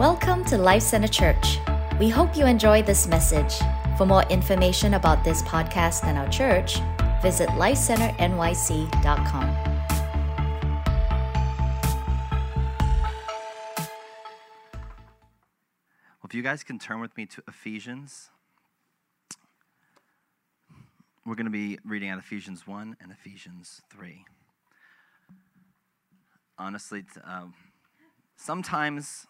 Welcome to Life Center Church. We hope you enjoy this message. For more information about this podcast and our church, visit lifecenternyc.com. Well, if you guys can turn with me to Ephesians, we're going to be reading out Ephesians 1 and Ephesians 3. Honestly, um, sometimes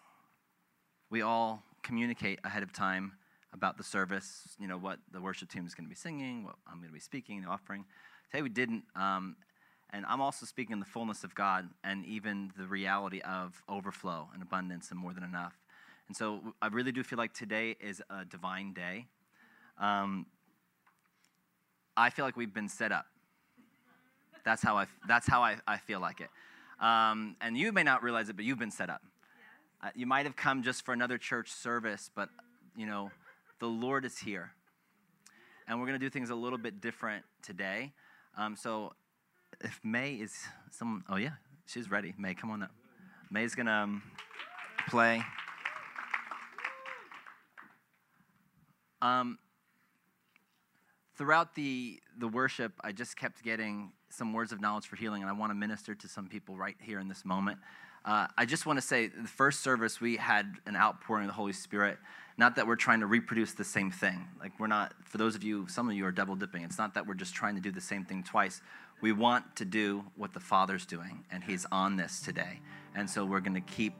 we all communicate ahead of time about the service, you know, what the worship team is going to be singing, what I'm going to be speaking, the offering. Today we didn't, um, and I'm also speaking in the fullness of God and even the reality of overflow and abundance and more than enough. And so I really do feel like today is a divine day. Um, I feel like we've been set up. That's how I, that's how I, I feel like it. Um, and you may not realize it, but you've been set up. You might have come just for another church service, but you know, the Lord is here. And we're going to do things a little bit different today. Um, so if May is someone, oh yeah, she's ready. May, come on up. May's going to um, play. Um, throughout the, the worship, I just kept getting some words of knowledge for healing, and I want to minister to some people right here in this moment. Uh, I just want to say the first service, we had an outpouring of the Holy Spirit. Not that we're trying to reproduce the same thing. Like, we're not, for those of you, some of you are double dipping. It's not that we're just trying to do the same thing twice. We want to do what the Father's doing, and He's on this today. And so we're going to keep,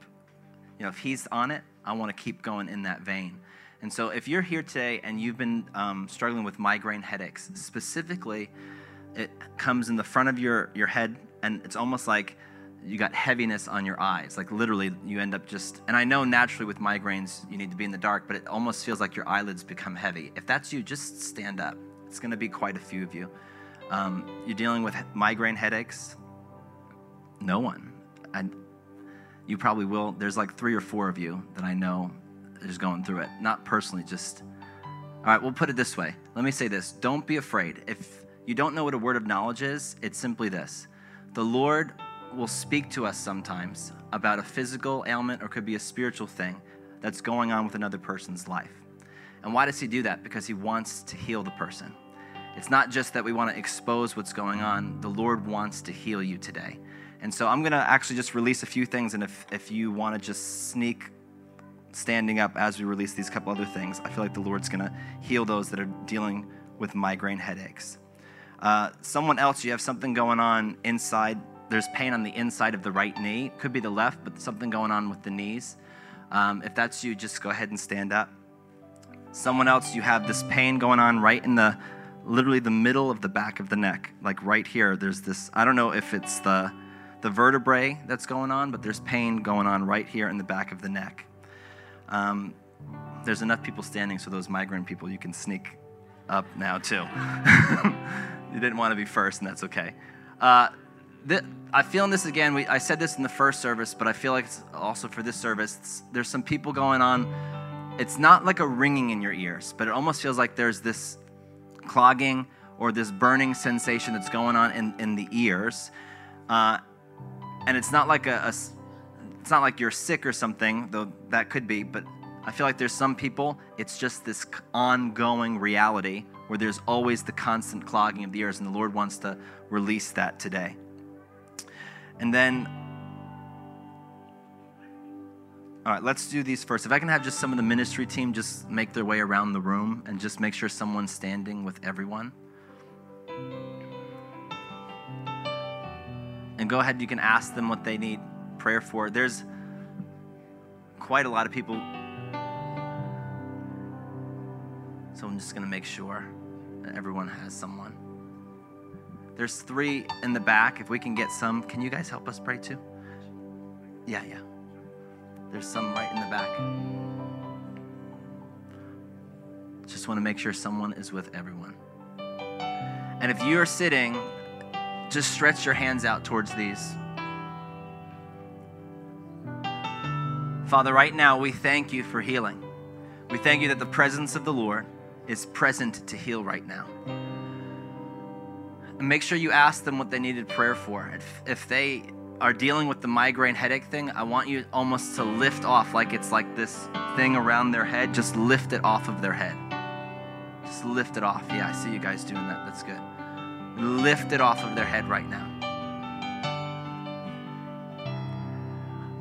you know, if He's on it, I want to keep going in that vein. And so if you're here today and you've been um, struggling with migraine headaches, specifically, it comes in the front of your, your head, and it's almost like you got heaviness on your eyes. Like literally, you end up just, and I know naturally with migraines, you need to be in the dark, but it almost feels like your eyelids become heavy. If that's you, just stand up. It's going to be quite a few of you. Um, you're dealing with migraine headaches? No one. I, you probably will. There's like three or four of you that I know is going through it. Not personally, just. All right, we'll put it this way. Let me say this don't be afraid. If you don't know what a word of knowledge is, it's simply this the Lord will speak to us sometimes about a physical ailment or could be a spiritual thing that's going on with another person's life. And why does he do that? Because he wants to heal the person. It's not just that we want to expose what's going on, the Lord wants to heal you today. And so I'm going to actually just release a few things. And if, if you want to just sneak standing up as we release these couple other things, I feel like the Lord's going to heal those that are dealing with migraine headaches. Uh, someone else, you have something going on inside there's pain on the inside of the right knee. Could be the left, but something going on with the knees. Um, if that's you, just go ahead and stand up. Someone else, you have this pain going on right in the, literally the middle of the back of the neck, like right here. There's this. I don't know if it's the, the vertebrae that's going on, but there's pain going on right here in the back of the neck. Um, there's enough people standing, so those migraine people, you can sneak up now too. you didn't want to be first, and that's okay. Uh, I feel in this again. We, I said this in the first service, but I feel like it's also for this service. there's some people going on. It's not like a ringing in your ears, but it almost feels like there's this clogging or this burning sensation that's going on in, in the ears. Uh, and it's not like a, a, it's not like you're sick or something, though that could be. But I feel like there's some people. It's just this ongoing reality where there's always the constant clogging of the ears, and the Lord wants to release that today. And then, all right, let's do these first. If I can have just some of the ministry team just make their way around the room and just make sure someone's standing with everyone. And go ahead, you can ask them what they need prayer for. There's quite a lot of people. So I'm just going to make sure that everyone has someone. There's three in the back. If we can get some, can you guys help us pray too? Yeah, yeah. There's some right in the back. Just want to make sure someone is with everyone. And if you are sitting, just stretch your hands out towards these. Father, right now we thank you for healing. We thank you that the presence of the Lord is present to heal right now. And make sure you ask them what they needed prayer for. If, if they are dealing with the migraine headache thing, I want you almost to lift off like it's like this thing around their head. Just lift it off of their head. Just lift it off. Yeah, I see you guys doing that. That's good. Lift it off of their head right now.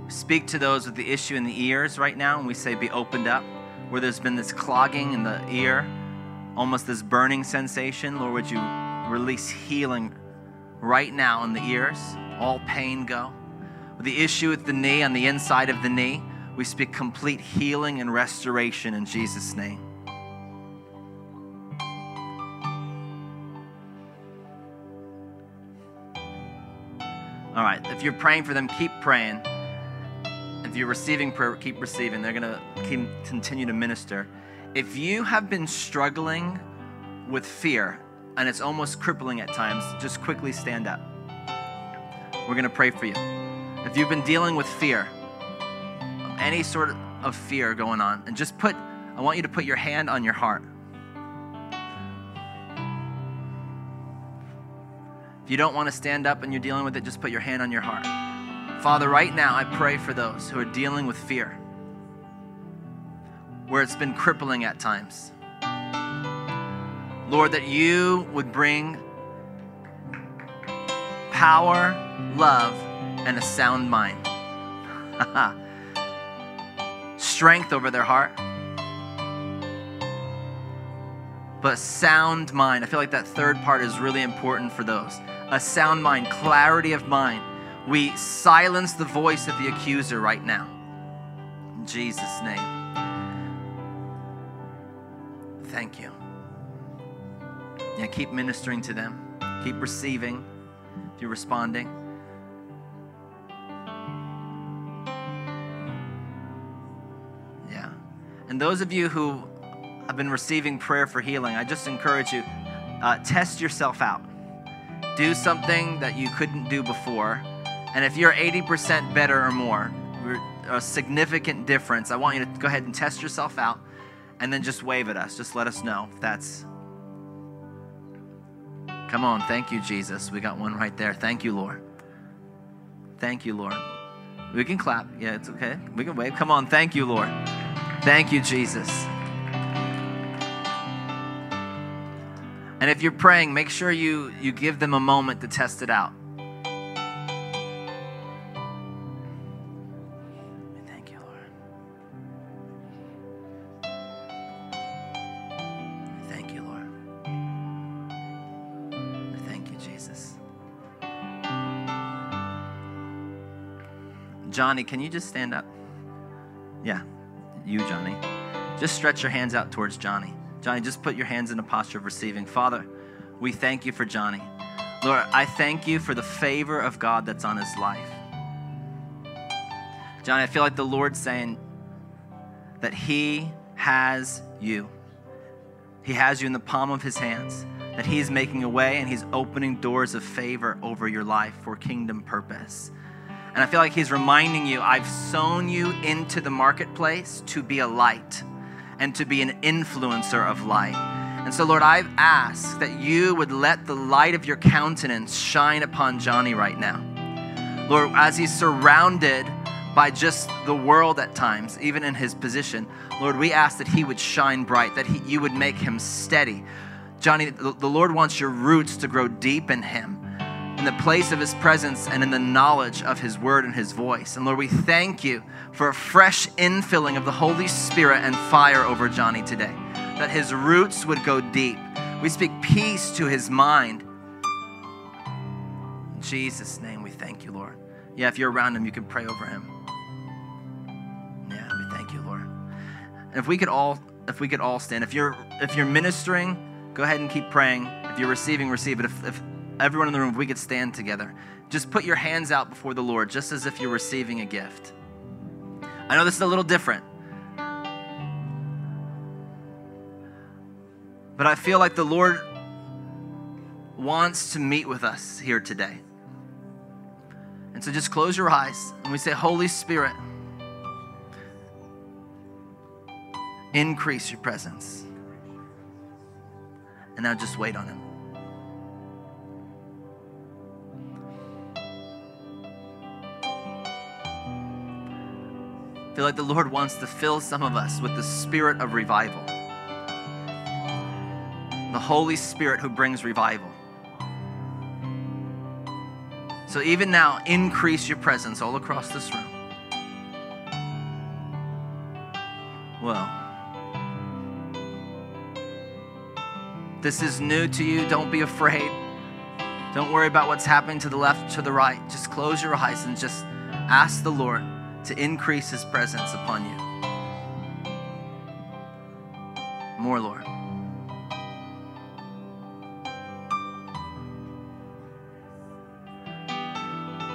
Speak to those with the issue in the ears right now, and we say, Be opened up. Where there's been this clogging in the ear, almost this burning sensation, Lord, would you release healing right now in the ears? All pain go. The issue with the knee, on the inside of the knee, we speak complete healing and restoration in Jesus' name. All right, if you're praying for them, keep praying. If you're receiving prayer, keep receiving. They're going to continue to minister. If you have been struggling with fear and it's almost crippling at times, just quickly stand up. We're going to pray for you. If you've been dealing with fear, any sort of fear going on, and just put, I want you to put your hand on your heart. If you don't want to stand up and you're dealing with it, just put your hand on your heart. Father, right now I pray for those who are dealing with fear, where it's been crippling at times. Lord, that you would bring power, love, and a sound mind. Strength over their heart, but sound mind. I feel like that third part is really important for those. A sound mind, clarity of mind we silence the voice of the accuser right now. In Jesus' name. Thank you. Yeah, keep ministering to them. Keep receiving if you're responding. Yeah. And those of you who have been receiving prayer for healing, I just encourage you uh, test yourself out. Do something that you couldn't do before and if you're 80% better or more, a significant difference, I want you to go ahead and test yourself out and then just wave at us. Just let us know if that's. Come on. Thank you, Jesus. We got one right there. Thank you, Lord. Thank you, Lord. We can clap. Yeah, it's okay. We can wave. Come on. Thank you, Lord. Thank you, Jesus. And if you're praying, make sure you, you give them a moment to test it out. Johnny, can you just stand up? Yeah, you, Johnny. Just stretch your hands out towards Johnny. Johnny, just put your hands in a posture of receiving. Father, we thank you for Johnny. Lord, I thank you for the favor of God that's on his life. Johnny, I feel like the Lord's saying that he has you. He has you in the palm of his hands, that he's making a way and he's opening doors of favor over your life for kingdom purpose. And I feel like he's reminding you I've sown you into the marketplace to be a light and to be an influencer of light. And so, Lord, I've asked that you would let the light of your countenance shine upon Johnny right now. Lord, as he's surrounded by just the world at times, even in his position, Lord, we ask that he would shine bright, that he, you would make him steady. Johnny, the, the Lord wants your roots to grow deep in him in the place of his presence and in the knowledge of his word and his voice. And Lord, we thank you for a fresh infilling of the Holy Spirit and fire over Johnny today, that his roots would go deep. We speak peace to his mind. In Jesus' name, we thank you, Lord. Yeah, if you're around him, you can pray over him. Yeah, we thank you, Lord. And if we could all if we could all stand. If you're if you're ministering, go ahead and keep praying. If you're receiving, receive it. If, if everyone in the room, if we could stand together, just put your hands out before the Lord, just as if you're receiving a gift. I know this is a little different, but I feel like the Lord wants to meet with us here today. And so just close your eyes and we say, Holy Spirit, increase your presence. And now just wait on Him. Feel like the Lord wants to fill some of us with the spirit of revival. The Holy Spirit who brings revival. So even now, increase your presence all across this room. Well, this is new to you. Don't be afraid. Don't worry about what's happening to the left, to the right. Just close your eyes and just ask the Lord to increase His presence upon you. More, Lord.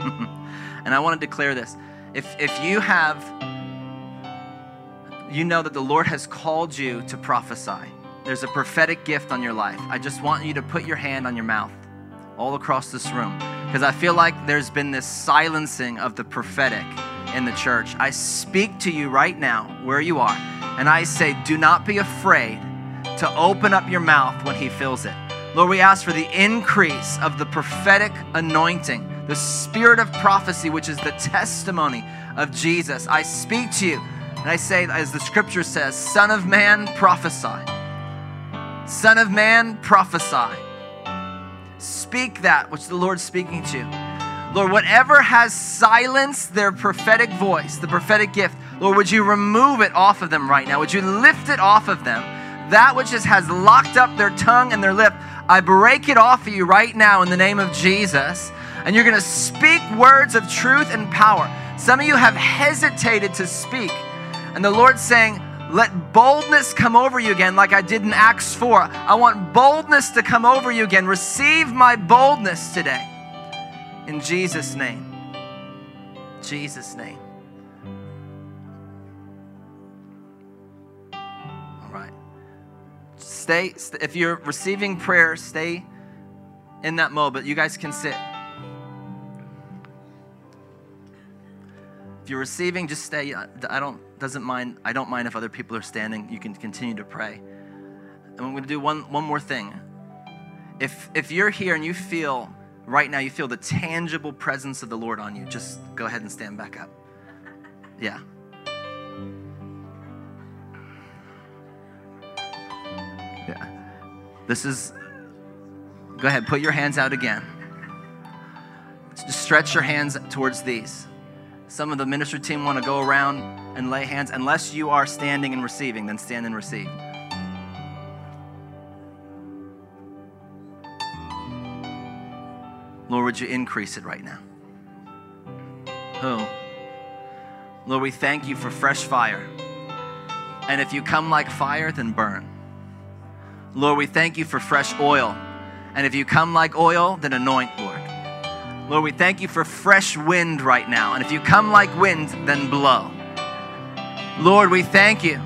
and I want to declare this. If, if you have, you know that the Lord has called you to prophesy, there's a prophetic gift on your life. I just want you to put your hand on your mouth all across this room because I feel like there's been this silencing of the prophetic in the church. I speak to you right now where you are, and I say, do not be afraid to open up your mouth when He fills it. Lord, we ask for the increase of the prophetic anointing the spirit of prophecy, which is the testimony of Jesus. I speak to you and I say, as the scripture says, Son of man, prophesy. Son of man, prophesy. Speak that which the Lord's speaking to. Lord, whatever has silenced their prophetic voice, the prophetic gift, Lord, would you remove it off of them right now? Would you lift it off of them? That which has locked up their tongue and their lip, I break it off of you right now in the name of Jesus and you're going to speak words of truth and power. Some of you have hesitated to speak, and the Lord's saying, let boldness come over you again, like I did in Acts 4. I want boldness to come over you again. Receive my boldness today. In Jesus' name. Jesus' name. All right. Stay, if you're receiving prayer, stay in that mode, but you guys can sit. If you're receiving, just stay. I don't doesn't mind. I don't mind if other people are standing. You can continue to pray. And I'm going to do one one more thing. If if you're here and you feel right now, you feel the tangible presence of the Lord on you, just go ahead and stand back up. Yeah. Yeah. This is. Go ahead. Put your hands out again. Just stretch your hands towards these. Some of the ministry team want to go around and lay hands. Unless you are standing and receiving, then stand and receive. Would you increase it right now? Oh. Lord, we thank you for fresh fire. And if you come like fire, then burn. Lord, we thank you for fresh oil. And if you come like oil, then anoint, Lord. Lord, we thank you for fresh wind right now. And if you come like wind, then blow. Lord, we thank you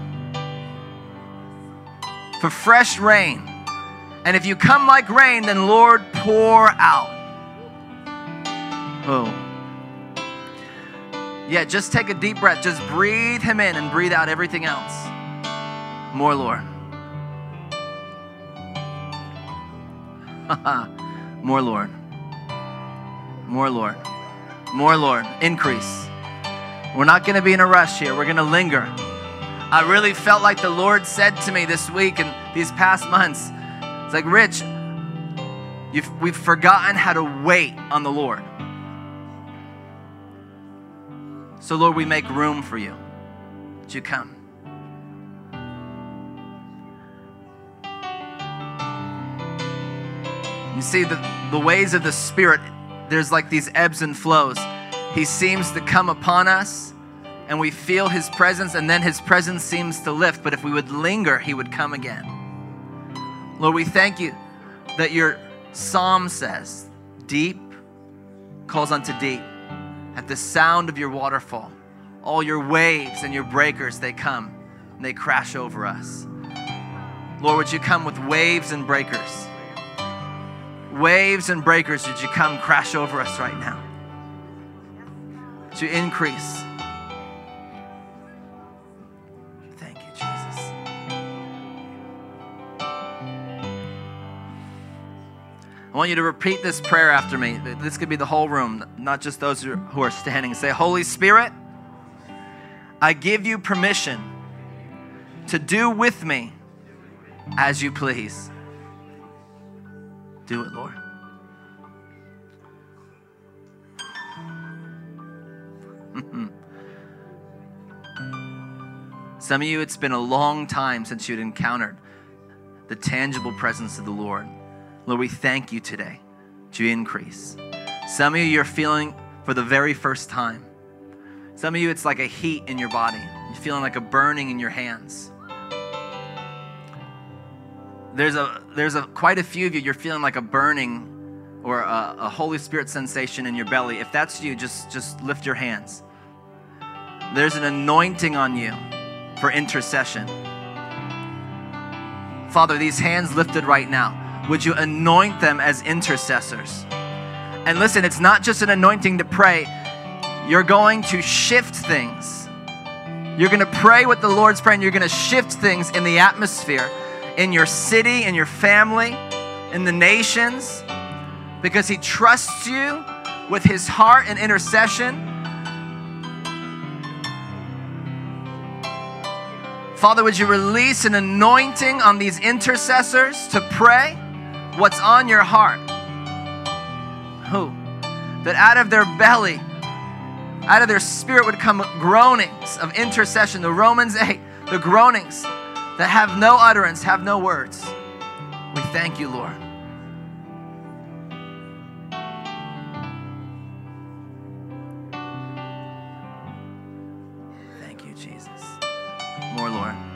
for fresh rain. And if you come like rain, then Lord, pour out. Oh. Yeah, just take a deep breath. Just breathe Him in and breathe out everything else. More, Lord. More, Lord. More, Lord. More, Lord. Increase. We're not going to be in a rush here. We're going to linger. I really felt like the Lord said to me this week and these past months, it's like, Rich, we've forgotten how to wait on the Lord. So, Lord, we make room for you. Would you come? You see, the, the ways of the Spirit there's like these ebbs and flows. He seems to come upon us and we feel his presence, and then his presence seems to lift. But if we would linger, he would come again. Lord, we thank you that your psalm says, Deep calls unto deep. At the sound of your waterfall, all your waves and your breakers, they come and they crash over us. Lord, would you come with waves and breakers? waves and breakers, would you come crash over us right now? To increase. I want you to repeat this prayer after me. This could be the whole room, not just those who are standing. Say, Holy Spirit, I give you permission to do with me as you please. Do it, Lord. Some of you, it's been a long time since you'd encountered the tangible presence of the Lord. Lord, we thank you today to increase. Some of you, you're feeling for the very first time. Some of you, it's like a heat in your body. You're feeling like a burning in your hands. There's a there's a quite a few of you. You're feeling like a burning or a, a Holy Spirit sensation in your belly. If that's you, just just lift your hands. There's an anointing on you for intercession. Father, these hands lifted right now, would you anoint them as intercessors? And listen, it's not just an anointing to pray, you're going to shift things. You're going to pray what the Lord's praying, you're going to shift things in the atmosphere, in your city, in your family, in the nations, because He trusts you with His heart and intercession Father, would you release an anointing on these intercessors to pray what's on your heart? Who? That out of their belly, out of their spirit would come groanings of intercession. The Romans 8, the groanings that have no utterance, have no words. We thank you, Lord. Thank you, Jesus. More Lord.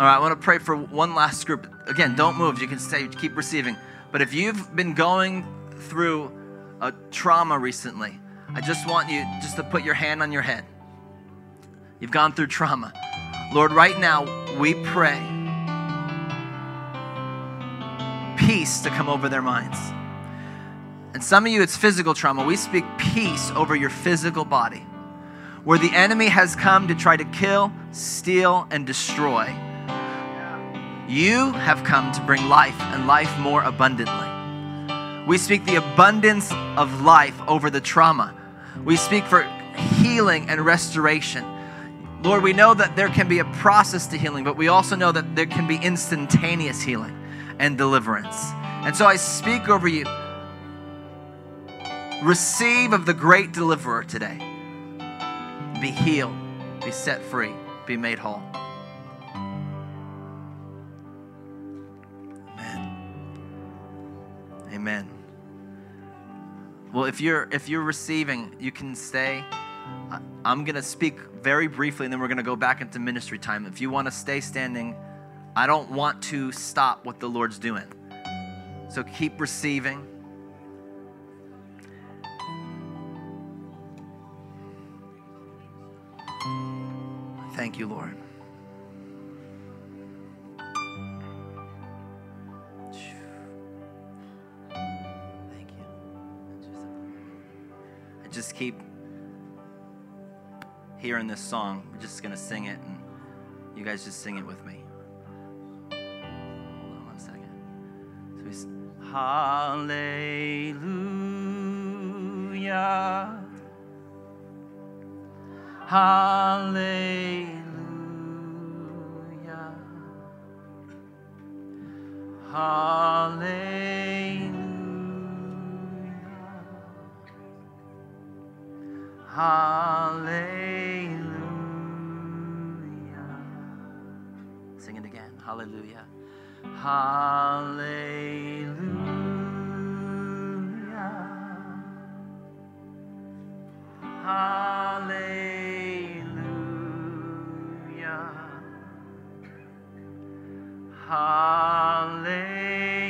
All right, I want to pray for one last group. Again, don't move. You can stay, keep receiving. But if you've been going through a trauma recently, I just want you just to put your hand on your head. You've gone through trauma. Lord, right now, we pray peace to come over their minds. And some of you, it's physical trauma. We speak peace over your physical body. Where the enemy has come to try to kill, steal, and destroy you have come to bring life and life more abundantly. We speak the abundance of life over the trauma. We speak for healing and restoration. Lord, we know that there can be a process to healing, but we also know that there can be instantaneous healing and deliverance. And so I speak over you. Receive of the great deliverer today. Be healed, be set free, be made whole. If you're if you're receiving, you can stay. I'm going to speak very briefly and then we're going to go back into ministry time. If you want to stay standing, I don't want to stop what the Lord's doing. So keep receiving. Thank you, Lord. Keep hearing this song. We're just going to sing it, and you guys just sing it with me. Hold on one second. So we, Hallelujah. Hallelujah. Hallelujah. Hallelujah. Sing it again. Hallelujah. Hallelujah. Hallelujah. Hallelujah.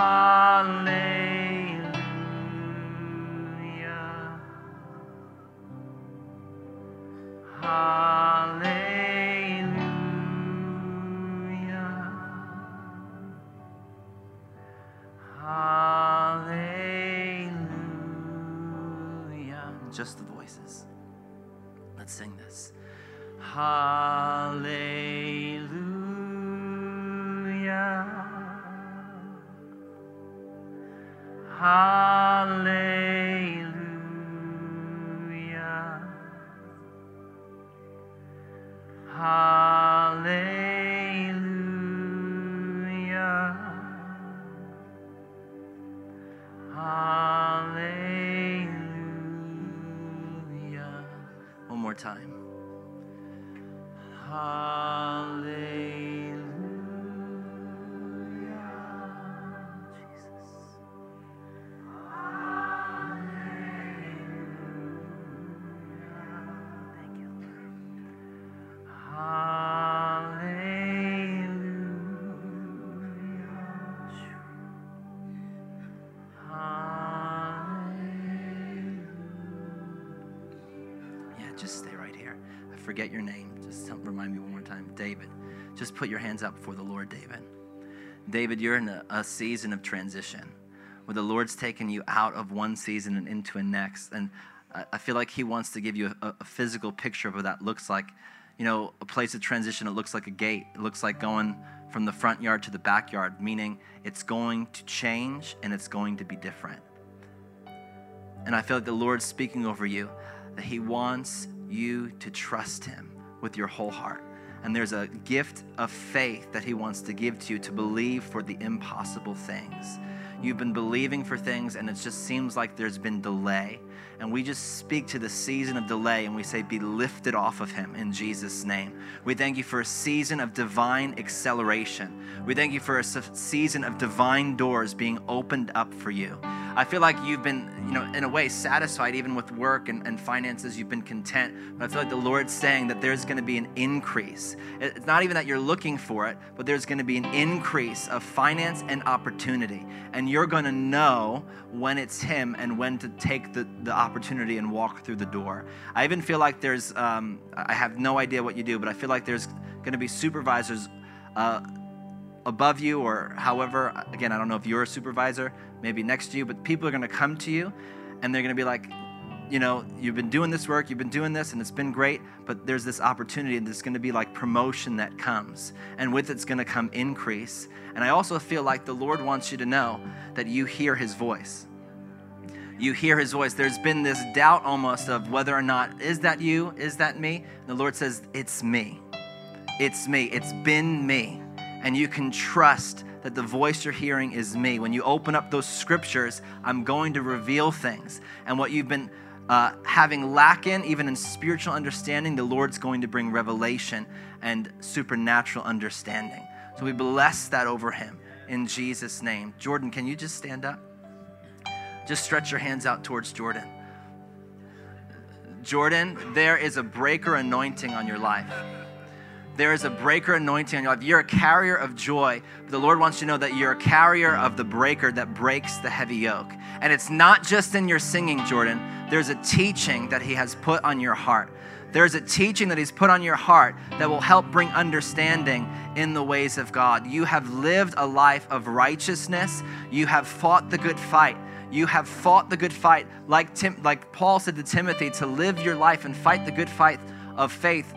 Forget your name. Just remind me one more time. David. Just put your hands up before the Lord, David. David, you're in a, a season of transition where the Lord's taken you out of one season and into a next. And I, I feel like He wants to give you a, a physical picture of what that looks like. You know, a place of transition, it looks like a gate. It looks like going from the front yard to the backyard, meaning it's going to change and it's going to be different. And I feel like the Lord's speaking over you that He wants you to trust Him with your whole heart. And there's a gift of faith that He wants to give to you to believe for the impossible things. You've been believing for things, and it just seems like there's been delay. And we just speak to the season of delay and we say, Be lifted off of him in Jesus' name. We thank you for a season of divine acceleration. We thank you for a season of divine doors being opened up for you. I feel like you've been, you know, in a way satisfied even with work and, and finances. You've been content. But I feel like the Lord's saying that there's going to be an increase. It's not even that you're looking for it, but there's going to be an increase of finance and opportunity. And you're going to know when it's Him and when to take the, the opportunity and walk through the door. I even feel like there's, um, I have no idea what you do, but I feel like there's going to be supervisors. Uh, above you or however again i don't know if you're a supervisor maybe next to you but people are going to come to you and they're going to be like you know you've been doing this work you've been doing this and it's been great but there's this opportunity and there's going to be like promotion that comes and with it's going to come increase. And i also feel like the lord wants you to know that you hear his voice. You hear his voice. There's been this doubt almost of whether or not is that you? Is that me? And the lord says it's me. It's me. It's been me. And you can trust that the voice you're hearing is me. When you open up those scriptures, I'm going to reveal things. And what you've been uh, having lack in, even in spiritual understanding, the Lord's going to bring revelation and supernatural understanding. So we bless that over him in Jesus' name. Jordan, can you just stand up? Just stretch your hands out towards Jordan. Jordan, there is a breaker anointing on your life there is a breaker anointing on your life. You're a carrier of joy. But the Lord wants you to know that you're a carrier of the breaker that breaks the heavy yoke. And it's not just in your singing, Jordan. There's a teaching that He has put on your heart. There's a teaching that He's put on your heart that will help bring understanding in the ways of God. You have lived a life of righteousness, you have fought the good fight. You have fought the good fight, like, Tim, like Paul said to Timothy, to live your life and fight the good fight of faith.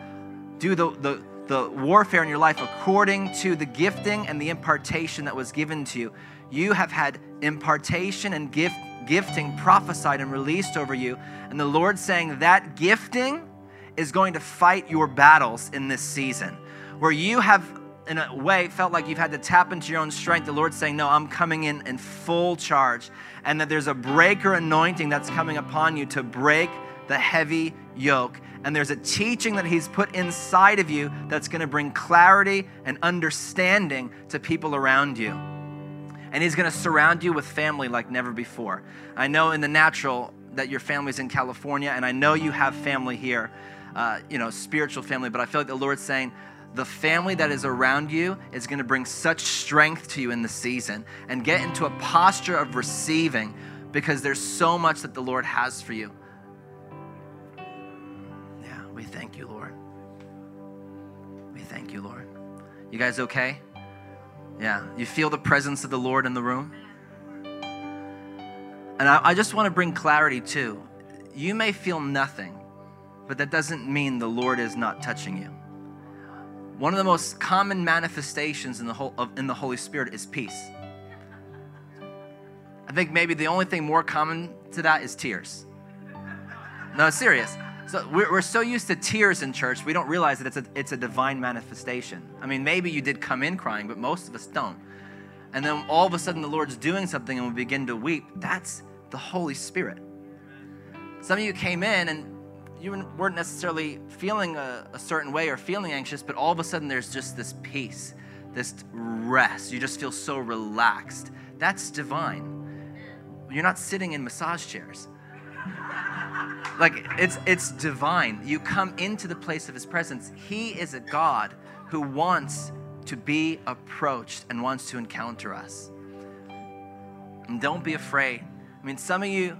Do the, the, the warfare in your life according to the gifting and the impartation that was given to you. You have had impartation and gift, gifting prophesied and released over you. And the Lord's saying that gifting is going to fight your battles in this season. Where you have, in a way, felt like you've had to tap into your own strength, the Lord's saying, No, I'm coming in in full charge. And that there's a breaker anointing that's coming upon you to break the heavy yoke and there's a teaching that He's put inside of you that's going to bring clarity and understanding to people around you. And He's going to surround you with family like never before. I know in the natural that your family's in California, and I know you have family here, uh, you know, spiritual family, but I feel like the Lord's saying, the family that is around you is going to bring such strength to you in the season and get into a posture of receiving because there's so much that the Lord has for you. We thank you, Lord. We thank you, Lord. You guys okay? Yeah. You feel the presence of the Lord in the room? And I, I just want to bring clarity too. you may feel nothing, but that doesn't mean the Lord is not touching you. One of the most common manifestations in the, whole, of, in the Holy Spirit is peace. I think maybe the only thing more common to that is tears. No, serious. So we're, we're so used to tears in church, we don't realize that it's a, it's a divine manifestation. I mean, maybe you did come in crying, but most of us don't. And then all of a sudden the Lord's doing something and we begin to weep. That's the Holy Spirit. Some of you came in and you weren't necessarily feeling a, a, certain way or feeling anxious, but all of a sudden there's just this peace, this rest. You just feel so relaxed. That's divine. You're not sitting in massage chairs. Like it's it's divine. You come into the place of his presence. He is a God who wants to be approached and wants to encounter us. And don't be afraid. I mean, some of you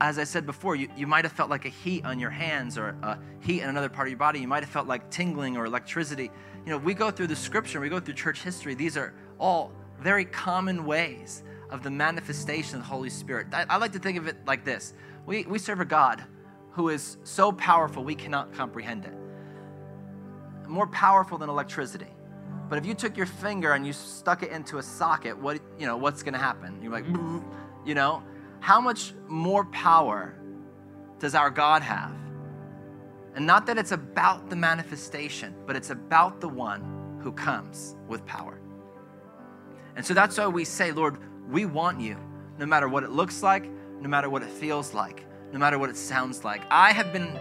as I said before, you, you might have felt like a heat on your hands or a heat in another part of your body. You might have felt like tingling or electricity. You know, we go through the scripture, we go through church history. These are all very common ways of the manifestation of the Holy Spirit. I, I like to think of it like this we, we serve a God who is so powerful we cannot comprehend it. More powerful than electricity. But if you took your finger and you stuck it into a socket, what you know, what's gonna happen? You're like, you know, how much more power does our God have? And not that it's about the manifestation, but it's about the one who comes with power. And so that's why we say, Lord, we want you, no matter what it looks like, no matter what it feels like, no matter what it sounds like. I have been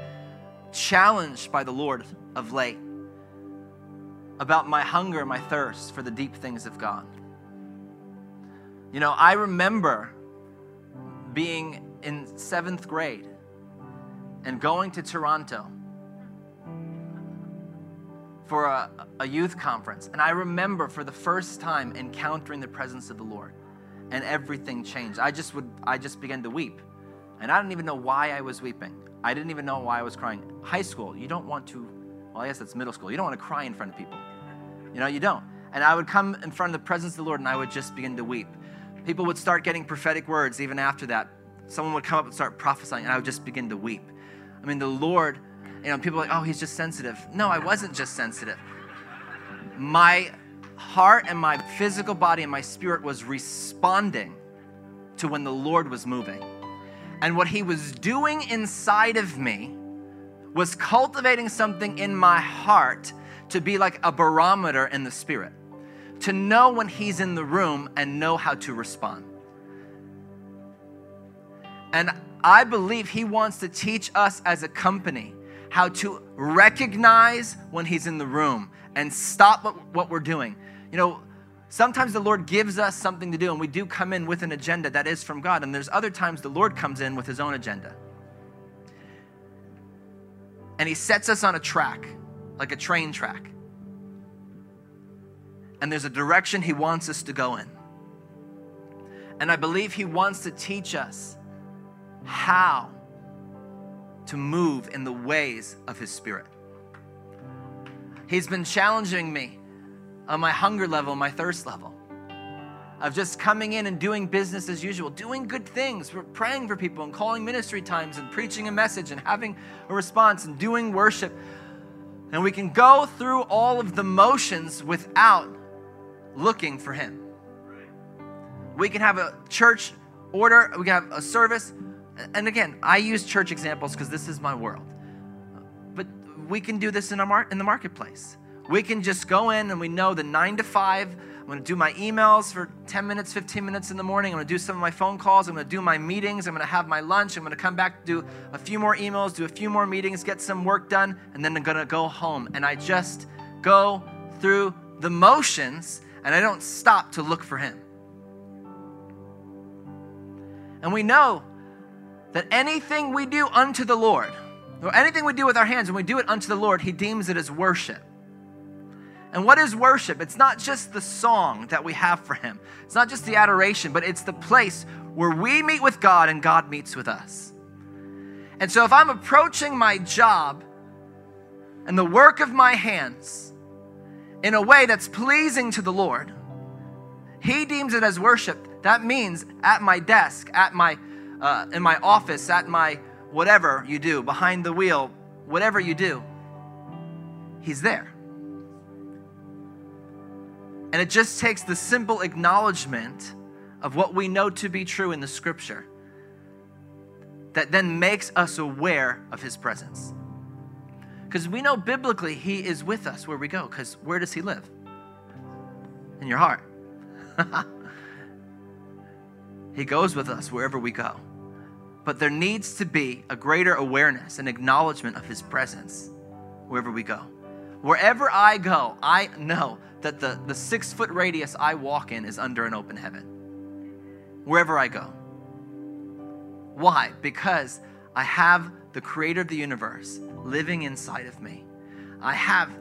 challenged by the Lord of late about my hunger and my thirst for the deep things of God. You know, I remember being in seventh grade and going to Toronto for a, a, youth conference. And I remember for the first time encountering the presence of the Lord and everything changed. I just would I just began to weep. And I didn't even know why I was weeping. I didn't even know why I was crying. High school, you don't want to well, I guess that's middle school. You don't want to cry in front of people. You know, you don't. And I would come in front of the presence of the Lord and I would just begin to weep people would start getting prophetic words even after that. Someone would come up and start prophesying, and I would just begin to weep. I mean, the Lord, you know, people are like, oh, he's just sensitive. No, I wasn't just sensitive. My heart and my physical body and my spirit was responding to when the Lord was moving. And what he was doing inside of me was cultivating something in my heart to be like a barometer in the spirit to know when He's in the room and know how to respond. And I believe He wants to teach us as a company how to recognize when He's in the room and stop what, we're doing. You know, sometimes the Lord gives us something to do, and we do come in with an agenda that is from God. And there's other times the Lord comes in with His own agenda. And He sets us on a track, like a train track and there's a direction He wants us to go in. And I believe He wants to teach us how to move in the ways of His Spirit. He's been challenging me on my hunger level, my thirst level, of just coming in and doing business as usual, doing good things, praying for people and calling ministry times and preaching a message and having a response and doing worship. And we can go through all of the motions without looking for Him. We can have a church order, we can have a service. And again, I use church examples because this is my world. But we can do this in, our mar- in the marketplace. We can just go in and we know the nine to five. I'm to do my emails for 10 minutes, 15 minutes in the morning. I'm to do some of my phone calls. I'm to do my meetings. I'm to have my lunch. I'm to come back, do a few more emails, do a few more meetings, get some work done, and then I'm to go home. And I just go through the motions and I don't stop to look for him. And we know that anything we do unto the Lord, or anything we do with our hands, when we do it unto the Lord, he deems it as worship. And what is worship? It's not just the song that we have for him, it's not just the adoration, but it's the place where we meet with God and God meets with us. And so if I'm approaching my job and the work of my hands, in a way that's pleasing to the Lord, He deems it as worship. That means at my desk, at my uh, in my office, at my whatever you do, behind the wheel, whatever you do, He's there. And it just takes the simple acknowledgement of what we know to be true in the scripture that then makes us aware of His presence. Because we know biblically He is with us where we go, because where does He live? In your heart. he goes with us wherever we go. But there needs to be a greater awareness and acknowledgement of His presence wherever we go. Wherever I go, I know that the, the six foot radius I walk in is under an open heaven. Wherever I go. Why? Because I have the creator of the universe living inside of me. I have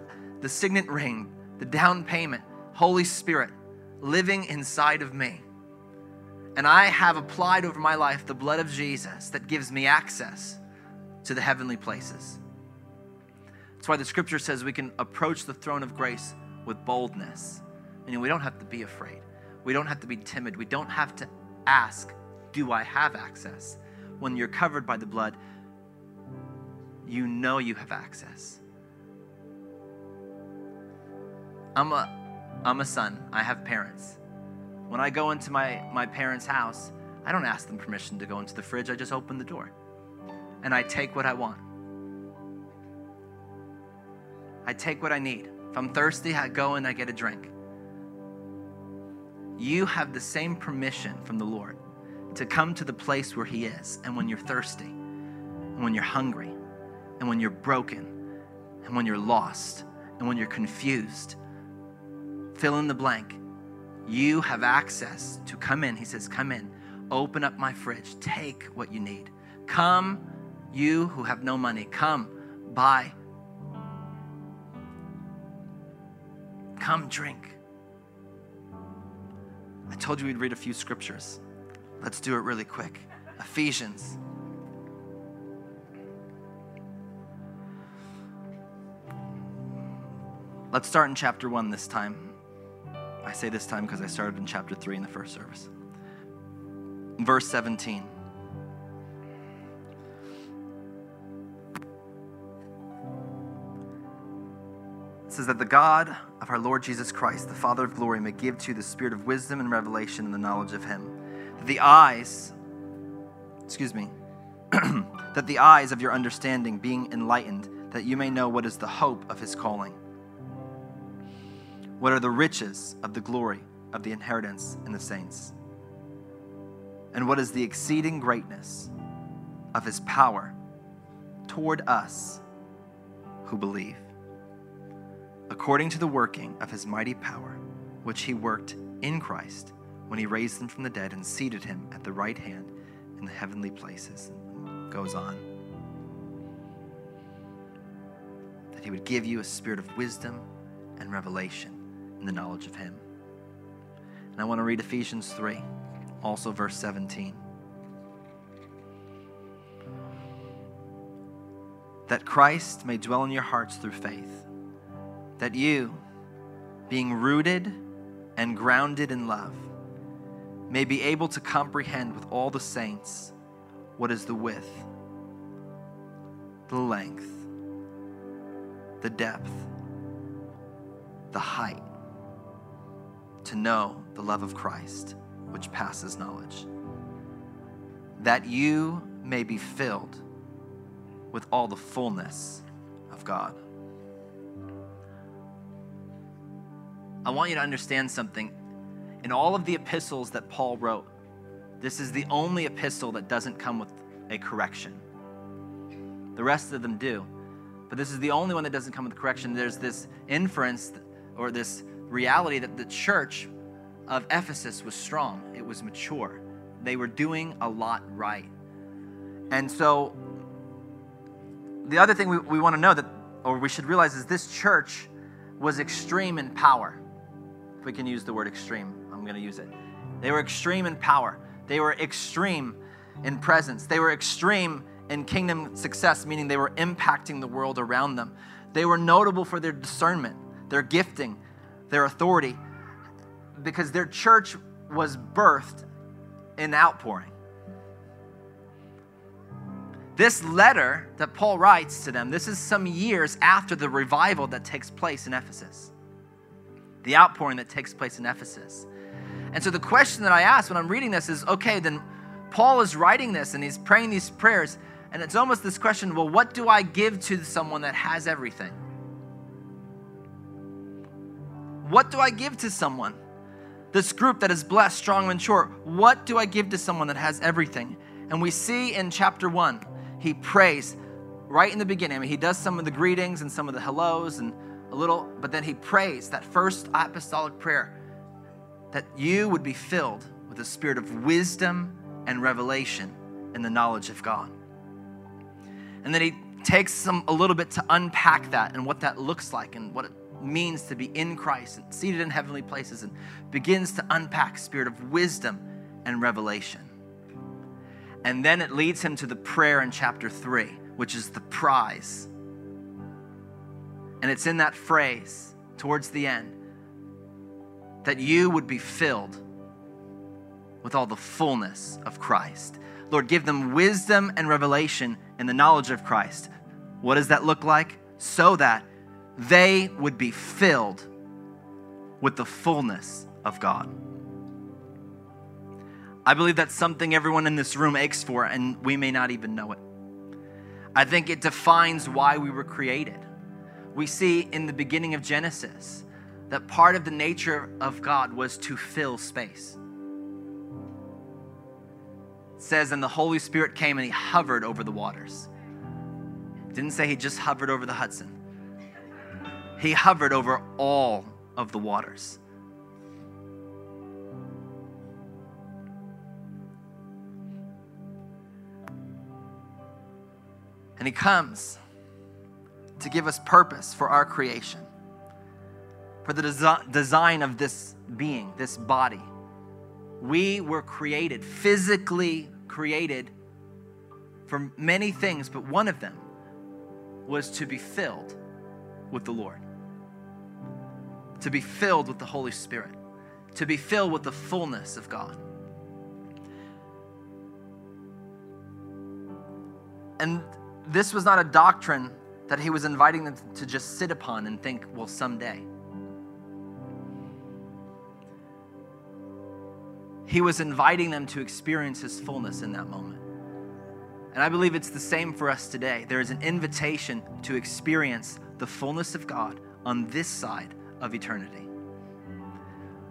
the signet ring, the down payment, Holy Spirit living inside of me. And I have applied over my life the blood of Jesus that gives me access to the heavenly places. That's why the scripture says we can approach the throne of grace with boldness. Meaning we don't have to be afraid. We don't have to be timid. We don't have to ask, Do I have access? When you're covered by the blood, you know you have access. I'm a, I'm a son. I have parents. When I go into my, my parents' house, I don't ask them permission to go into the fridge. I just open the door and I take what I want. I take what I need. If I'm thirsty, I go and I get a drink. You have the same permission from the Lord to come to the place where He is. And when you're thirsty, and when you're hungry, and when you're broken, and when you're lost, and when you're confused, fill in the blank. You have access to come in. He says, Come in, open up my fridge, take what you need. Come, you who have no money, come, buy. Come, drink. I told you we'd read a few scriptures. Let's do it really quick. Ephesians. Let's start in chapter 1 this time. I say this time because I started in chapter 3 in the first service. Verse 17. Says that the God of our Lord Jesus Christ, the Father of glory, may give to you the spirit of wisdom and revelation and the knowledge of Him. That the eyes, excuse me, that the eyes of your understanding being enlightened, that you may know what is the hope of His calling what are the riches of the glory of the inheritance in the saints? And what is the exceeding greatness of his power toward us who believe? According to the working of his mighty power, which he worked in Christ when he raised him from the dead and seated him at the right hand in the heavenly places. Goes on. That he would give you a spirit of wisdom and revelation in the knowledge of Him. And I want to read Ephesians 3, also verse 17. That Christ may dwell in your hearts through faith, that you, being rooted and grounded in love, may be able to comprehend with all the saints what is the width, the length, the depth, the height to know the love of Christ, which passes knowledge, that you may be filled with all the fullness of God. I want you to understand something. In all of the epistles that Paul wrote, this is the only epistle that doesn't come with a correction. The rest of them do. But this is the only one that doesn't come with a correction. There's this inference or this reality that the church of Ephesus was strong, it was mature. They were doing a lot right. And so, the other thing we, we want to know that, or we should realize, is this church was extreme in power. We can use the word extreme, I'm going to use it. They were extreme in power, they were extreme in presence, they were extreme in kingdom success, meaning they were impacting the world around them. They were notable for their discernment, their gifting, their authority, because their church was birthed in outpouring. This letter that Paul writes to them, this is some years after the revival that takes place in Ephesus, the outpouring that takes place in Ephesus. And so the question that I ask when I'm reading this is okay, then Paul is writing this and he's praying these prayers, and it's almost this question well, what do I give to someone that has everything? What do I give to someone? This group that is blessed, strong, and mature. What do I give to someone that has everything? And we see in chapter one, he prays right in the beginning. I mean, he does some of the greetings and some of the hellos and little, but then he prays that first apostolic prayer that you would be filled with a spirit of wisdom and revelation in the knowledge of God. And then he takes some a little bit to unpack that and what that looks like and what it means to be in Christ and seated in heavenly places and begins to unpack spirit of wisdom and revelation. And then it leads him to the prayer in chapter 3, which is the prize. And it's in that phrase towards the end that you would be filled with all the fullness of Christ. Lord, give them wisdom and revelation in the knowledge of Christ. What does that look like? So that they would be filled with the fullness of God. I believe that's something everyone in this room aches for, and we may not even know it. I think it defines why we were created. We see in the beginning of Genesis that part of the nature of God was to fill space. It says, and the Holy Spirit came and he hovered over the waters. Didn't say he just hovered over the Hudson. He hovered over all of the waters. And He comes to give us purpose for our creation, for the desi- design of this being, this body. We were created, physically created for many things, but one of them was to be filled with the Lord to be filled with the Holy Spirit, to be filled with the fullness of God. And this was not a doctrine that he was inviting them to just sit upon and think, well, someday. He was inviting them to experience his fullness in that moment. And I believe it's the same for us today. There is an invitation to experience the fullness of God on this side of eternity.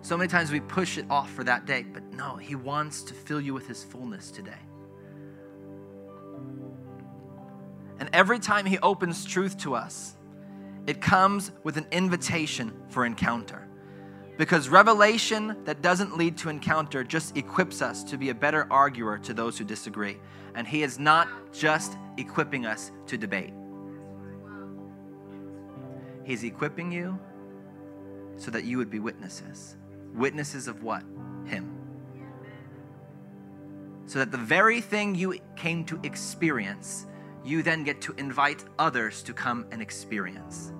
So many times we push it off for that day, but no, He wants to fill you with His fullness today. And every time He opens truth to us, it comes with an invitation for encounter. Because revelation that doesn't lead to encounter just equips us to be a better arguer to those who disagree. And He is not just equipping us to debate, He's equipping you so that you would be witnesses. Witnesses of what? Him. So that the very thing you came to experience, you then get to invite others to come and experience.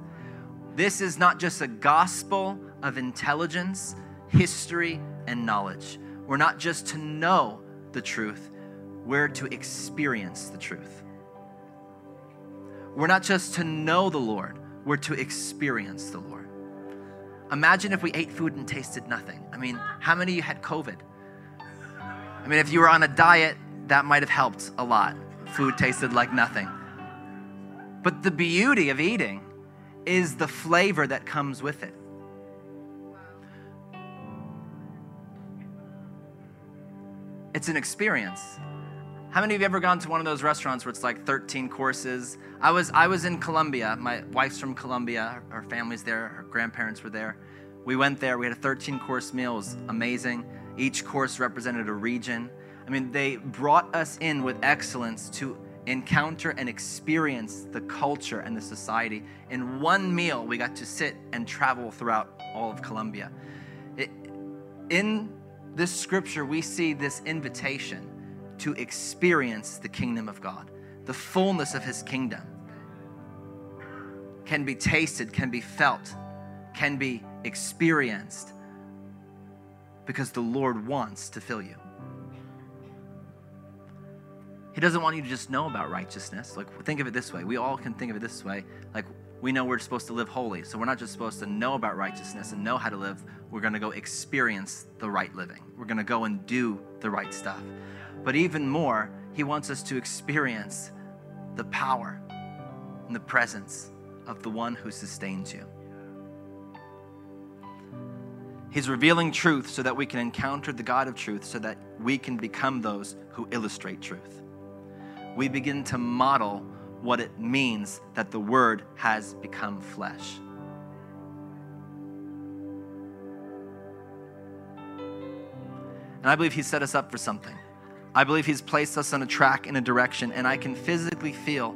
This is not just a gospel of intelligence, history, and knowledge. We're not just to know the truth, we're to experience the truth. We're not just to know the Lord, we're to experience the Lord. Imagine if we ate food and tasted nothing. I mean, how many of you had COVID? I mean, if you were on a diet, that might have helped a lot. Food tasted like nothing. But the beauty of eating is the flavor that comes with it. It's an experience. How many of you ever gone to one of those restaurants where it's like 13 courses? I was I was in Colombia. My wife's from Colombia. Her family's there. Her grandparents were there. We went there. We had a 13 course meal. It was amazing. Each course represented a region. I mean, they brought us in with excellence to encounter and experience the culture and the society. In one meal, we got to sit and travel throughout all of Colombia. In this scripture, we see this invitation to experience the kingdom of God. The fullness of his kingdom can be tasted, can be felt, can be experienced because the Lord wants to fill you. He doesn't want you to just know about righteousness. Like, think of it this way. We all can think of it this way. Like, we know we're supposed to live holy. So we're not just supposed to know about righteousness and know how to live. We're going to go experience the right living. We're going to go and do the right stuff. But even more, He wants us to experience the power and the presence of the one who sustains you. He's revealing truth so that we can encounter the God of truth, so that we can become those who illustrate truth. We begin to model what it means that the Word has become flesh. And I believe He set us up for something. I believe He's placed us on a track in a direction, and I can physically feel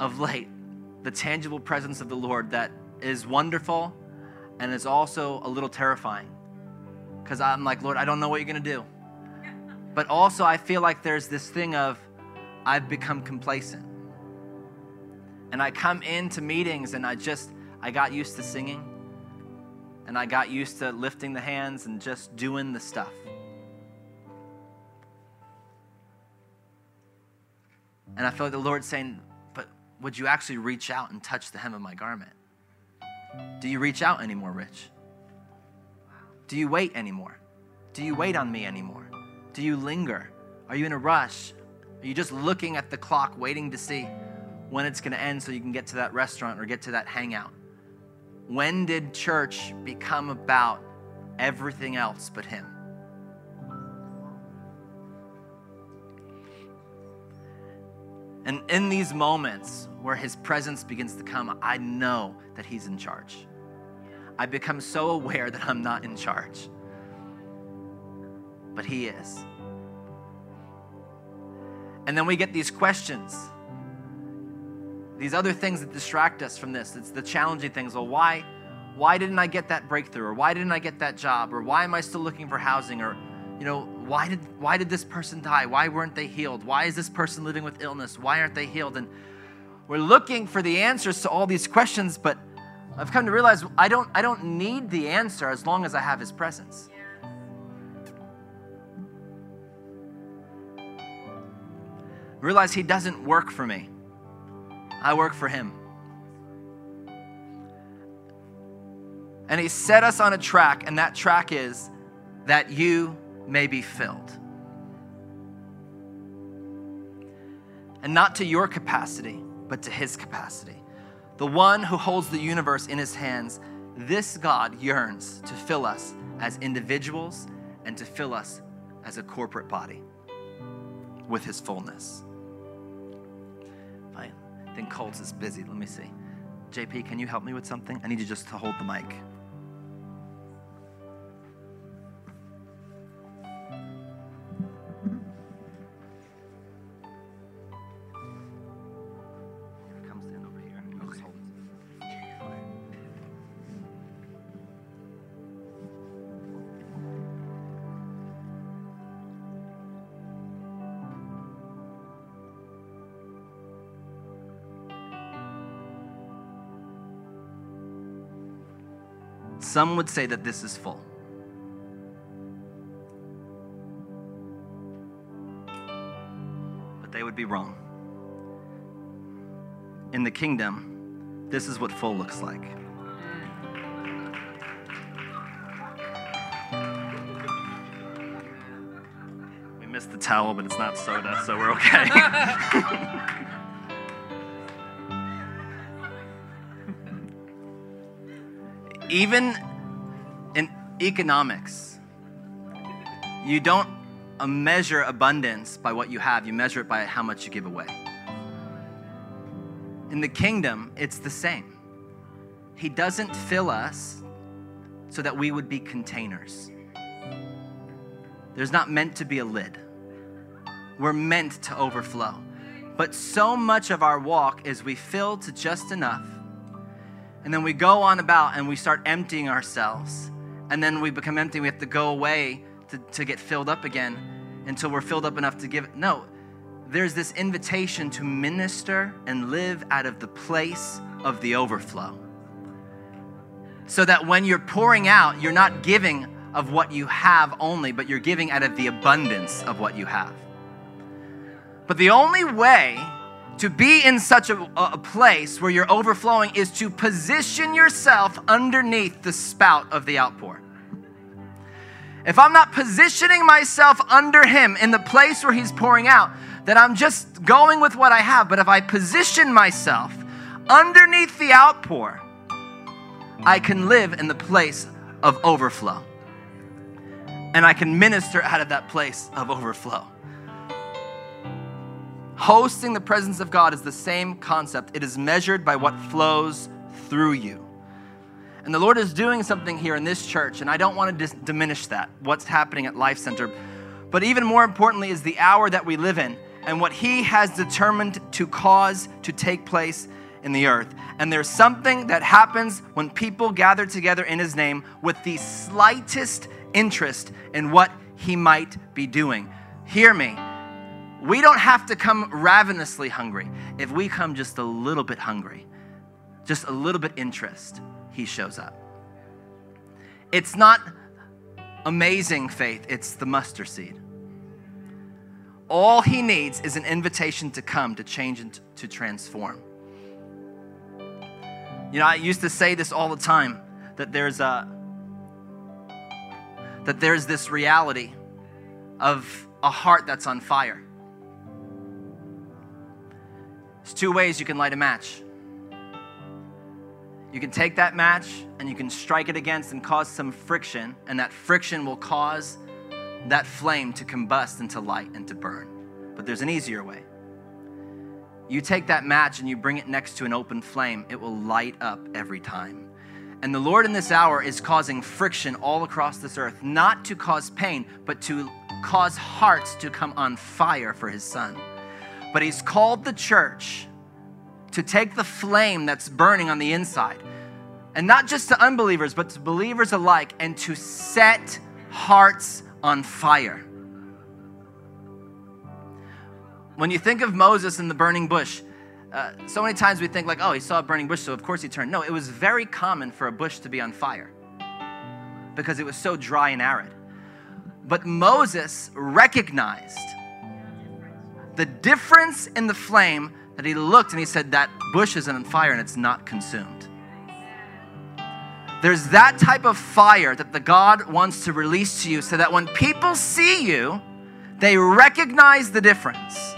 of late the tangible presence of the Lord that is wonderful and is also a little terrifying. Because I'm like, Lord, I don't know what you're going to do. But also, I feel like there's this thing of, I've become complacent. And I come into meetings and I just, I got used to singing. And I got used to lifting the hands and just doing the stuff. And I feel like the Lord's saying, but would you actually reach out and touch the hem of my garment? Do you reach out anymore, Rich? Do you wait anymore? Do you wait on me anymore? Do you linger? Are you in a rush? Are you just looking at the clock, waiting to see when it's going to end so you can get to that restaurant or get to that hangout? When did church become about everything else but Him? And in these moments where His presence begins to come, I know that He's in charge. I become so aware that I'm not in charge, but He is. And then we get these questions, these other things that distract us from this. It's the challenging things. Well, why, why didn't I get that breakthrough? Or why didn't I get that job? Or why am I still looking for housing? Or, you know, why did, why did this person die? Why weren't they healed? Why is this person living with illness? Why aren't they healed? And we're looking for the answers to all these questions, but I've come to realize I don't, I don't need the answer as long as I have His presence. Realize He doesn't work for me, I work for Him. And He set us on a track, and that track is that you may be filled. And not to your capacity, but to His capacity. The one who holds the universe in His hands, this God yearns to fill us as individuals and to fill us as a corporate body with His fullness. I think Colts is busy. Let me see. JP, can you help me with something? I need you just to hold the mic. Some would say that this is full. But they would be wrong. In the kingdom, this is what full looks like. We missed the towel, but it's not soda, so we're okay. even in economics, you don't uh, measure abundance by what you have, you measure it by how much you give away. In the kingdom, it's the same. He doesn't fill us so that we would be containers. There's not meant to be a lid. We're meant to overflow. But so much of our walk is we fill to just enough and then we go on about and we start emptying ourselves. And then we become empty. We have to go away to, to get filled up again until we're filled up enough to give. No, there's this invitation to minister and live out of the place of the overflow. So that when you're pouring out, you're not giving of what you have only, but you're giving out of the abundance of what you have. But the only way to be in such a, a, place where you're overflowing is to position yourself underneath the spout of the outpour. If I'm not positioning myself under Him in the place where He's pouring out, then I'm just going with what I have. But if I position myself underneath the outpour, I can live in the place of overflow. And I can minister out of that place of overflow. Hosting the presence of God is the same concept. It is measured by what flows through you. And the Lord is doing something here in this church, and I don't want to dis- diminish that, what's happening at Life Center. But even more importantly, is the hour that we live in and what He has determined to cause to take place in the earth. And there's something that happens when people gather together in His name with the slightest interest in what He might be doing. Hear me. We don't have to come ravenously hungry. If we come just a little bit hungry, just a little bit interest, He shows up. It's not amazing faith, it's the mustard seed. All he needs is an invitation to come, to change, and to transform. You know, I used to say this all the time that there's a that there's this reality of a heart that's on fire. There's two ways you can light a match. You can take that match and you can strike it against and cause some friction, and that friction will cause that flame to combust into light and to burn. But there's an easier way. You take that match and you bring it next to an open flame, it will light up every time. And the Lord in this hour is causing friction all across this earth, not to cause pain, but to cause hearts to come on fire for His Son. But He's called the church to take the flame that's burning on the inside, and not just to unbelievers, but to believers alike, and to set hearts on fire. When you think of Moses in the burning bush, uh, so many times we think like, oh, he saw a burning bush, so of course he turned. No, it was very common for a bush to be on fire because it was so dry and arid. But Moses recognized the difference in the flame that he looked and he said, that bush is on fire and it's not consumed. There's that type of fire that the God wants to release to you so that when people see you, they recognize the difference.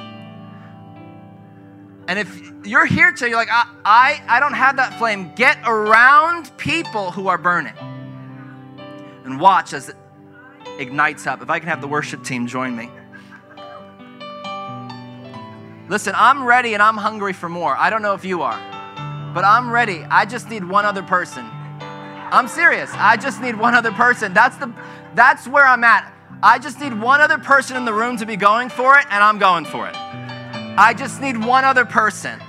And if you're here today, you're like, I, I, I don't have that flame, get around people who are burning and watch as it ignites up. If I can have the worship team join me. Listen, I'm ready and I'm hungry for more. I don't know if you are, but I'm ready. I just need one other person. I'm serious. I just need one other person. That's the that's where I'm at. I just need one other person in the room to be going for it and I'm going for it. I just need one other person.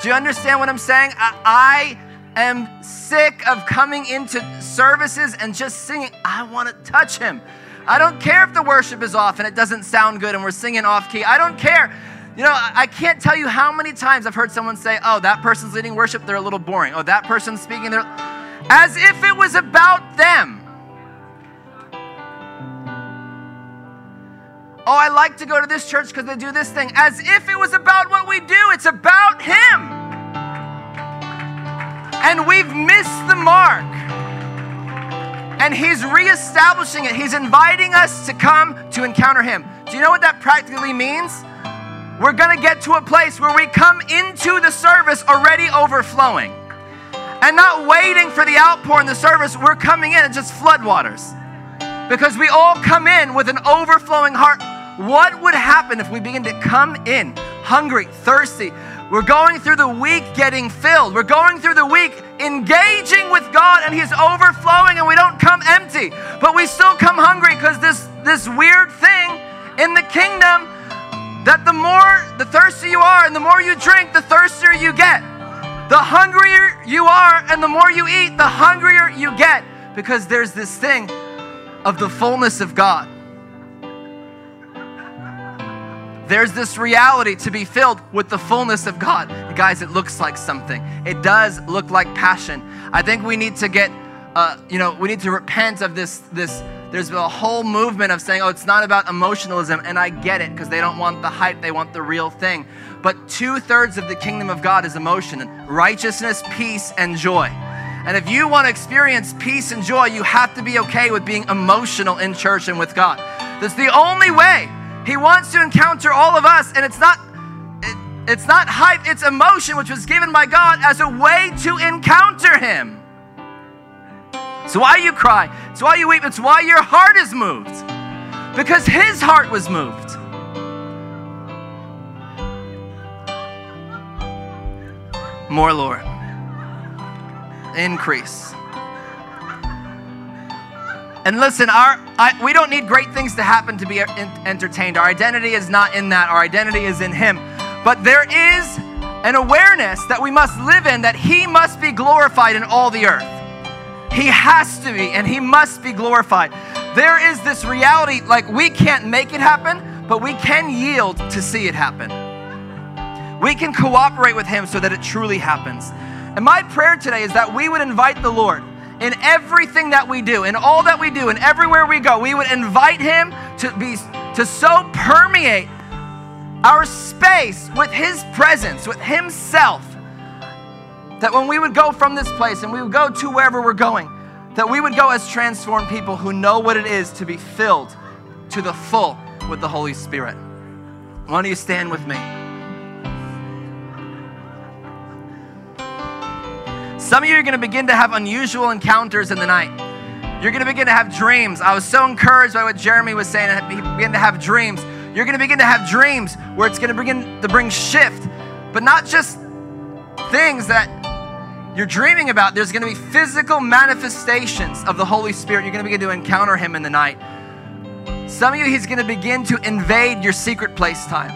Do you understand what I'm saying? I, I am sick of coming into services and just singing. I want to touch him. I don't care if the worship is off and it doesn't sound good and we're singing off key. I don't care. You know, I can't tell you how many times I've heard someone say, oh, that person's leading worship, they're a little boring. Oh, that person's speaking, they're as if it was about them. Oh, I like to go to this church because they do this thing. As if it was about what we do, it's about Him. And we've missed the mark. And He's reestablishing it. He's inviting us to come to encounter Him. Do you know what that practically means? We're going to get to a place where we come into the service already overflowing and not waiting for the outpour in the service. We're coming in and just floodwaters because we all come in with an overflowing heart what would happen if we begin to come in hungry, thirsty? We're going through the week getting filled. We're going through the week engaging with God and He's overflowing and we don't come empty, but we still come hungry because this, this weird thing in the kingdom that the more the thirstier you are and the more you drink, the thirstier you get. The hungrier you are and the more you eat, the hungrier you get because there's this thing of the fullness of God. There's this reality to be filled with the fullness of God. Guys, it looks like something. It does look like passion. I think we need to get, uh, you know, we need to repent of this, this, There's a whole movement of saying, oh, it's not about emotionalism, and I get it because they don't want the hype, they want the real thing. But two thirds of the kingdom of God is emotion righteousness, peace, and joy. And if you want to experience peace and joy, you have to be okay with being emotional in church and with God. That's the only way. He wants to encounter all of us, and it's not it, it's not hype, it's emotion which was given by God as a way to encounter him. It's why you cry. It's why you weep. It's why your heart is moved. Because his heart was moved. More, Lord. Increase. And listen, our I, we don't need great things to happen to be entertained. Our identity is not in that. Our identity is in Him. But there is an awareness that we must live in that He must be glorified in all the earth. He has to be, and He must be glorified. There is this reality like we can't make it happen, but we can yield to see it happen. We can cooperate with Him so that it truly happens. And my prayer today is that we would invite the Lord in everything that we do, in all that we do, and everywhere we go. We would invite Him to be to so permeate our space with His presence, with Himself, that when we would go from this place and we would go to wherever we're going, that we would go as transformed people who know what it is to be filled to the full with the Holy Spirit. Why don't you stand with me? Some of you are going to begin to have unusual encounters in the night. You're going to begin to have dreams. I was so encouraged by what Jeremy was saying. He began to have dreams. You're going to begin to have dreams where it's going to begin to bring shift, but not just things that you're dreaming about. There's going to be physical manifestations of the Holy Spirit. You're going to begin to encounter Him in the night. Some of you, He's going to begin to invade your secret place time.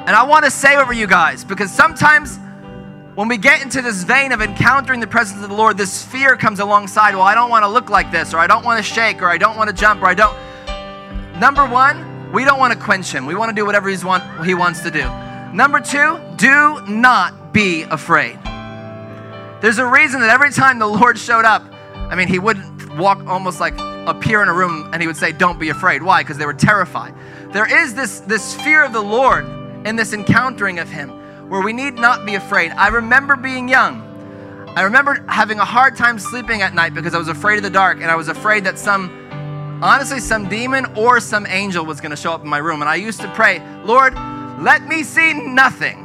And I want to say over you guys, because sometimes when we get into this vein of encountering the presence of the Lord, this fear comes alongside. Well, I don't want to look like this, or I don't want to shake, or I don't want to jump, or I don't. Number one, we don't want to quench him. We want to do whatever he's want, he wants to do. Number two, do not be afraid. There's a reason that every time the Lord showed up, I mean, he wouldn't walk almost like appear in a room and he would say, Don't be afraid. Why? Because they were terrified. There is this, this fear of the Lord in this encountering of him where we need not be afraid. I remember being young. I remember having a hard time sleeping at night because I was afraid of the dark and I was afraid that some, honestly, some demon or some angel was going to show up in my room. And I used to pray, Lord, let me see nothing.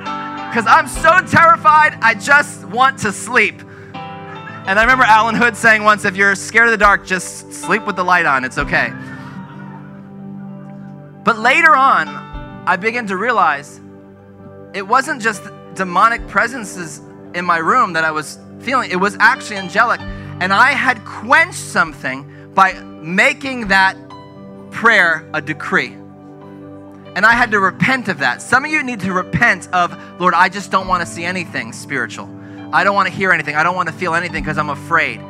Because I'm so terrified, I just want to sleep. And I remember Alan Hood saying once, if you're scared of the dark, just sleep with the light on, it's okay. But later on, I began to realize it wasn't just demonic presences in my room that I was feeling, it was actually angelic. And I had quenched something by making that prayer a decree. And I had to repent of that. Some of you need to repent of, Lord, I just don't want to see anything spiritual. I don't want to hear anything. I don't want to feel anything because I'm afraid.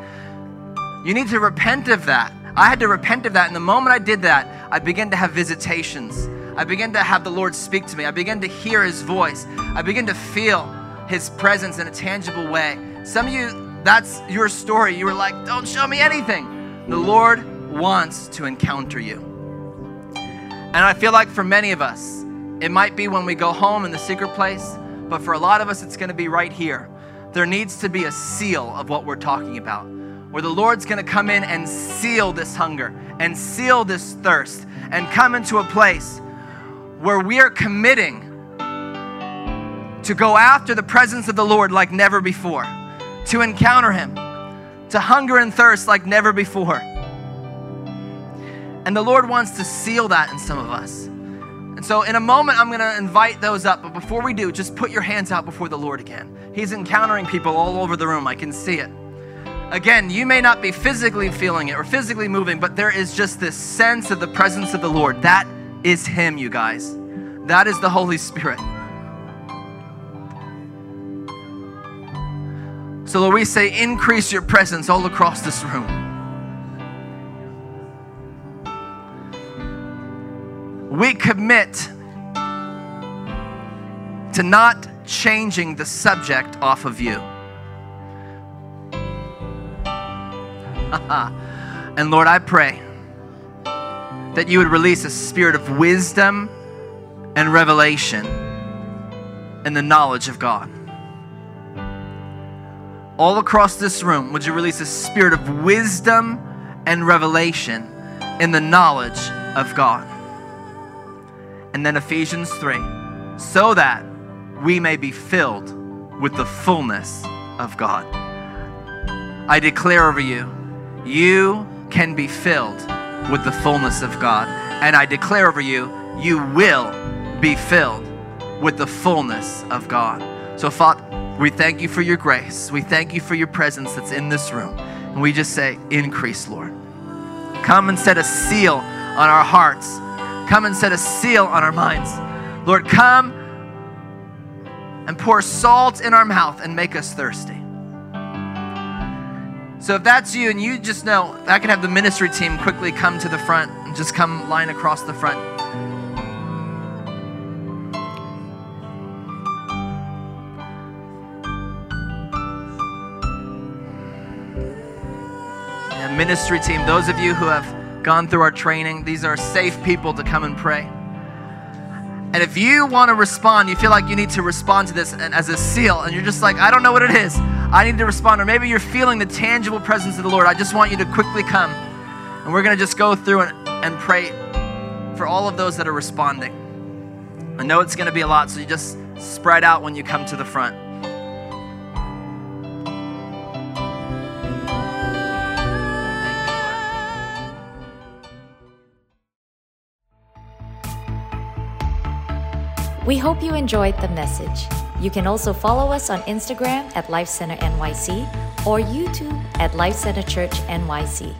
You need to repent of that. I had to repent of that. And the moment I did that, I began to have visitations. I began to have the Lord speak to me. I began to hear His voice. I began to feel His presence in a tangible way. Some of you, that's your story. You were like, don't show me anything. The Lord wants to encounter you. And I feel like for many of us, it might be when we go home in the secret place, but for a lot of us, it's going to be right here. There needs to be a seal of what we're talking about, where the Lord's going to come in and seal this hunger and seal this thirst and come into a place where we are committing to go after the presence of the Lord like never before, to encounter Him, to hunger and thirst like never before. And the Lord wants to seal that in some of us. And so, in a moment, I'm going to invite those up. But before we do, just put your hands out before the Lord again. He's encountering people all over the room. I can see it. Again, you may not be physically feeling it or physically moving, but there is just this sense of the presence of the Lord. That is Him, you guys. That is the Holy Spirit. So, Lord, we say, increase your presence all across this room. We commit to not changing the subject off of you. and Lord, I pray that you would release a spirit of wisdom and revelation and the knowledge of God. All across this room, would you release a spirit of wisdom and revelation in the knowledge of God? And then Ephesians 3 so that we may be filled with the fullness of God. I declare over you, you can be filled with the fullness of God. And I declare over you, you will be filled with the fullness of God. So, Father, we thank you for your grace. We thank you for your presence that's in this room. And we just say, increase, Lord. Come and set a seal on our hearts. Come and set a seal on our minds. Lord, come and pour salt in our mouth and make us thirsty. So if that's you and you just know, I can have the ministry team quickly come to the front and just come line across the front. Ministry team, those of you who have gone through our training, these are safe people to come and pray. And if you want to respond, you feel like you need to respond to this as a seal, and you're just like, I don't know what it is. I need to respond. Or maybe you're feeling the tangible presence of the Lord. I just want you to quickly come. And we're going to just go through and, and pray for all of those that are responding. I know it's going to be a lot, so you just spread out when you come to the front. We hope you enjoyed the message. You can also follow us on Instagram at Life Center NYC or YouTube at Life Center Church NYC.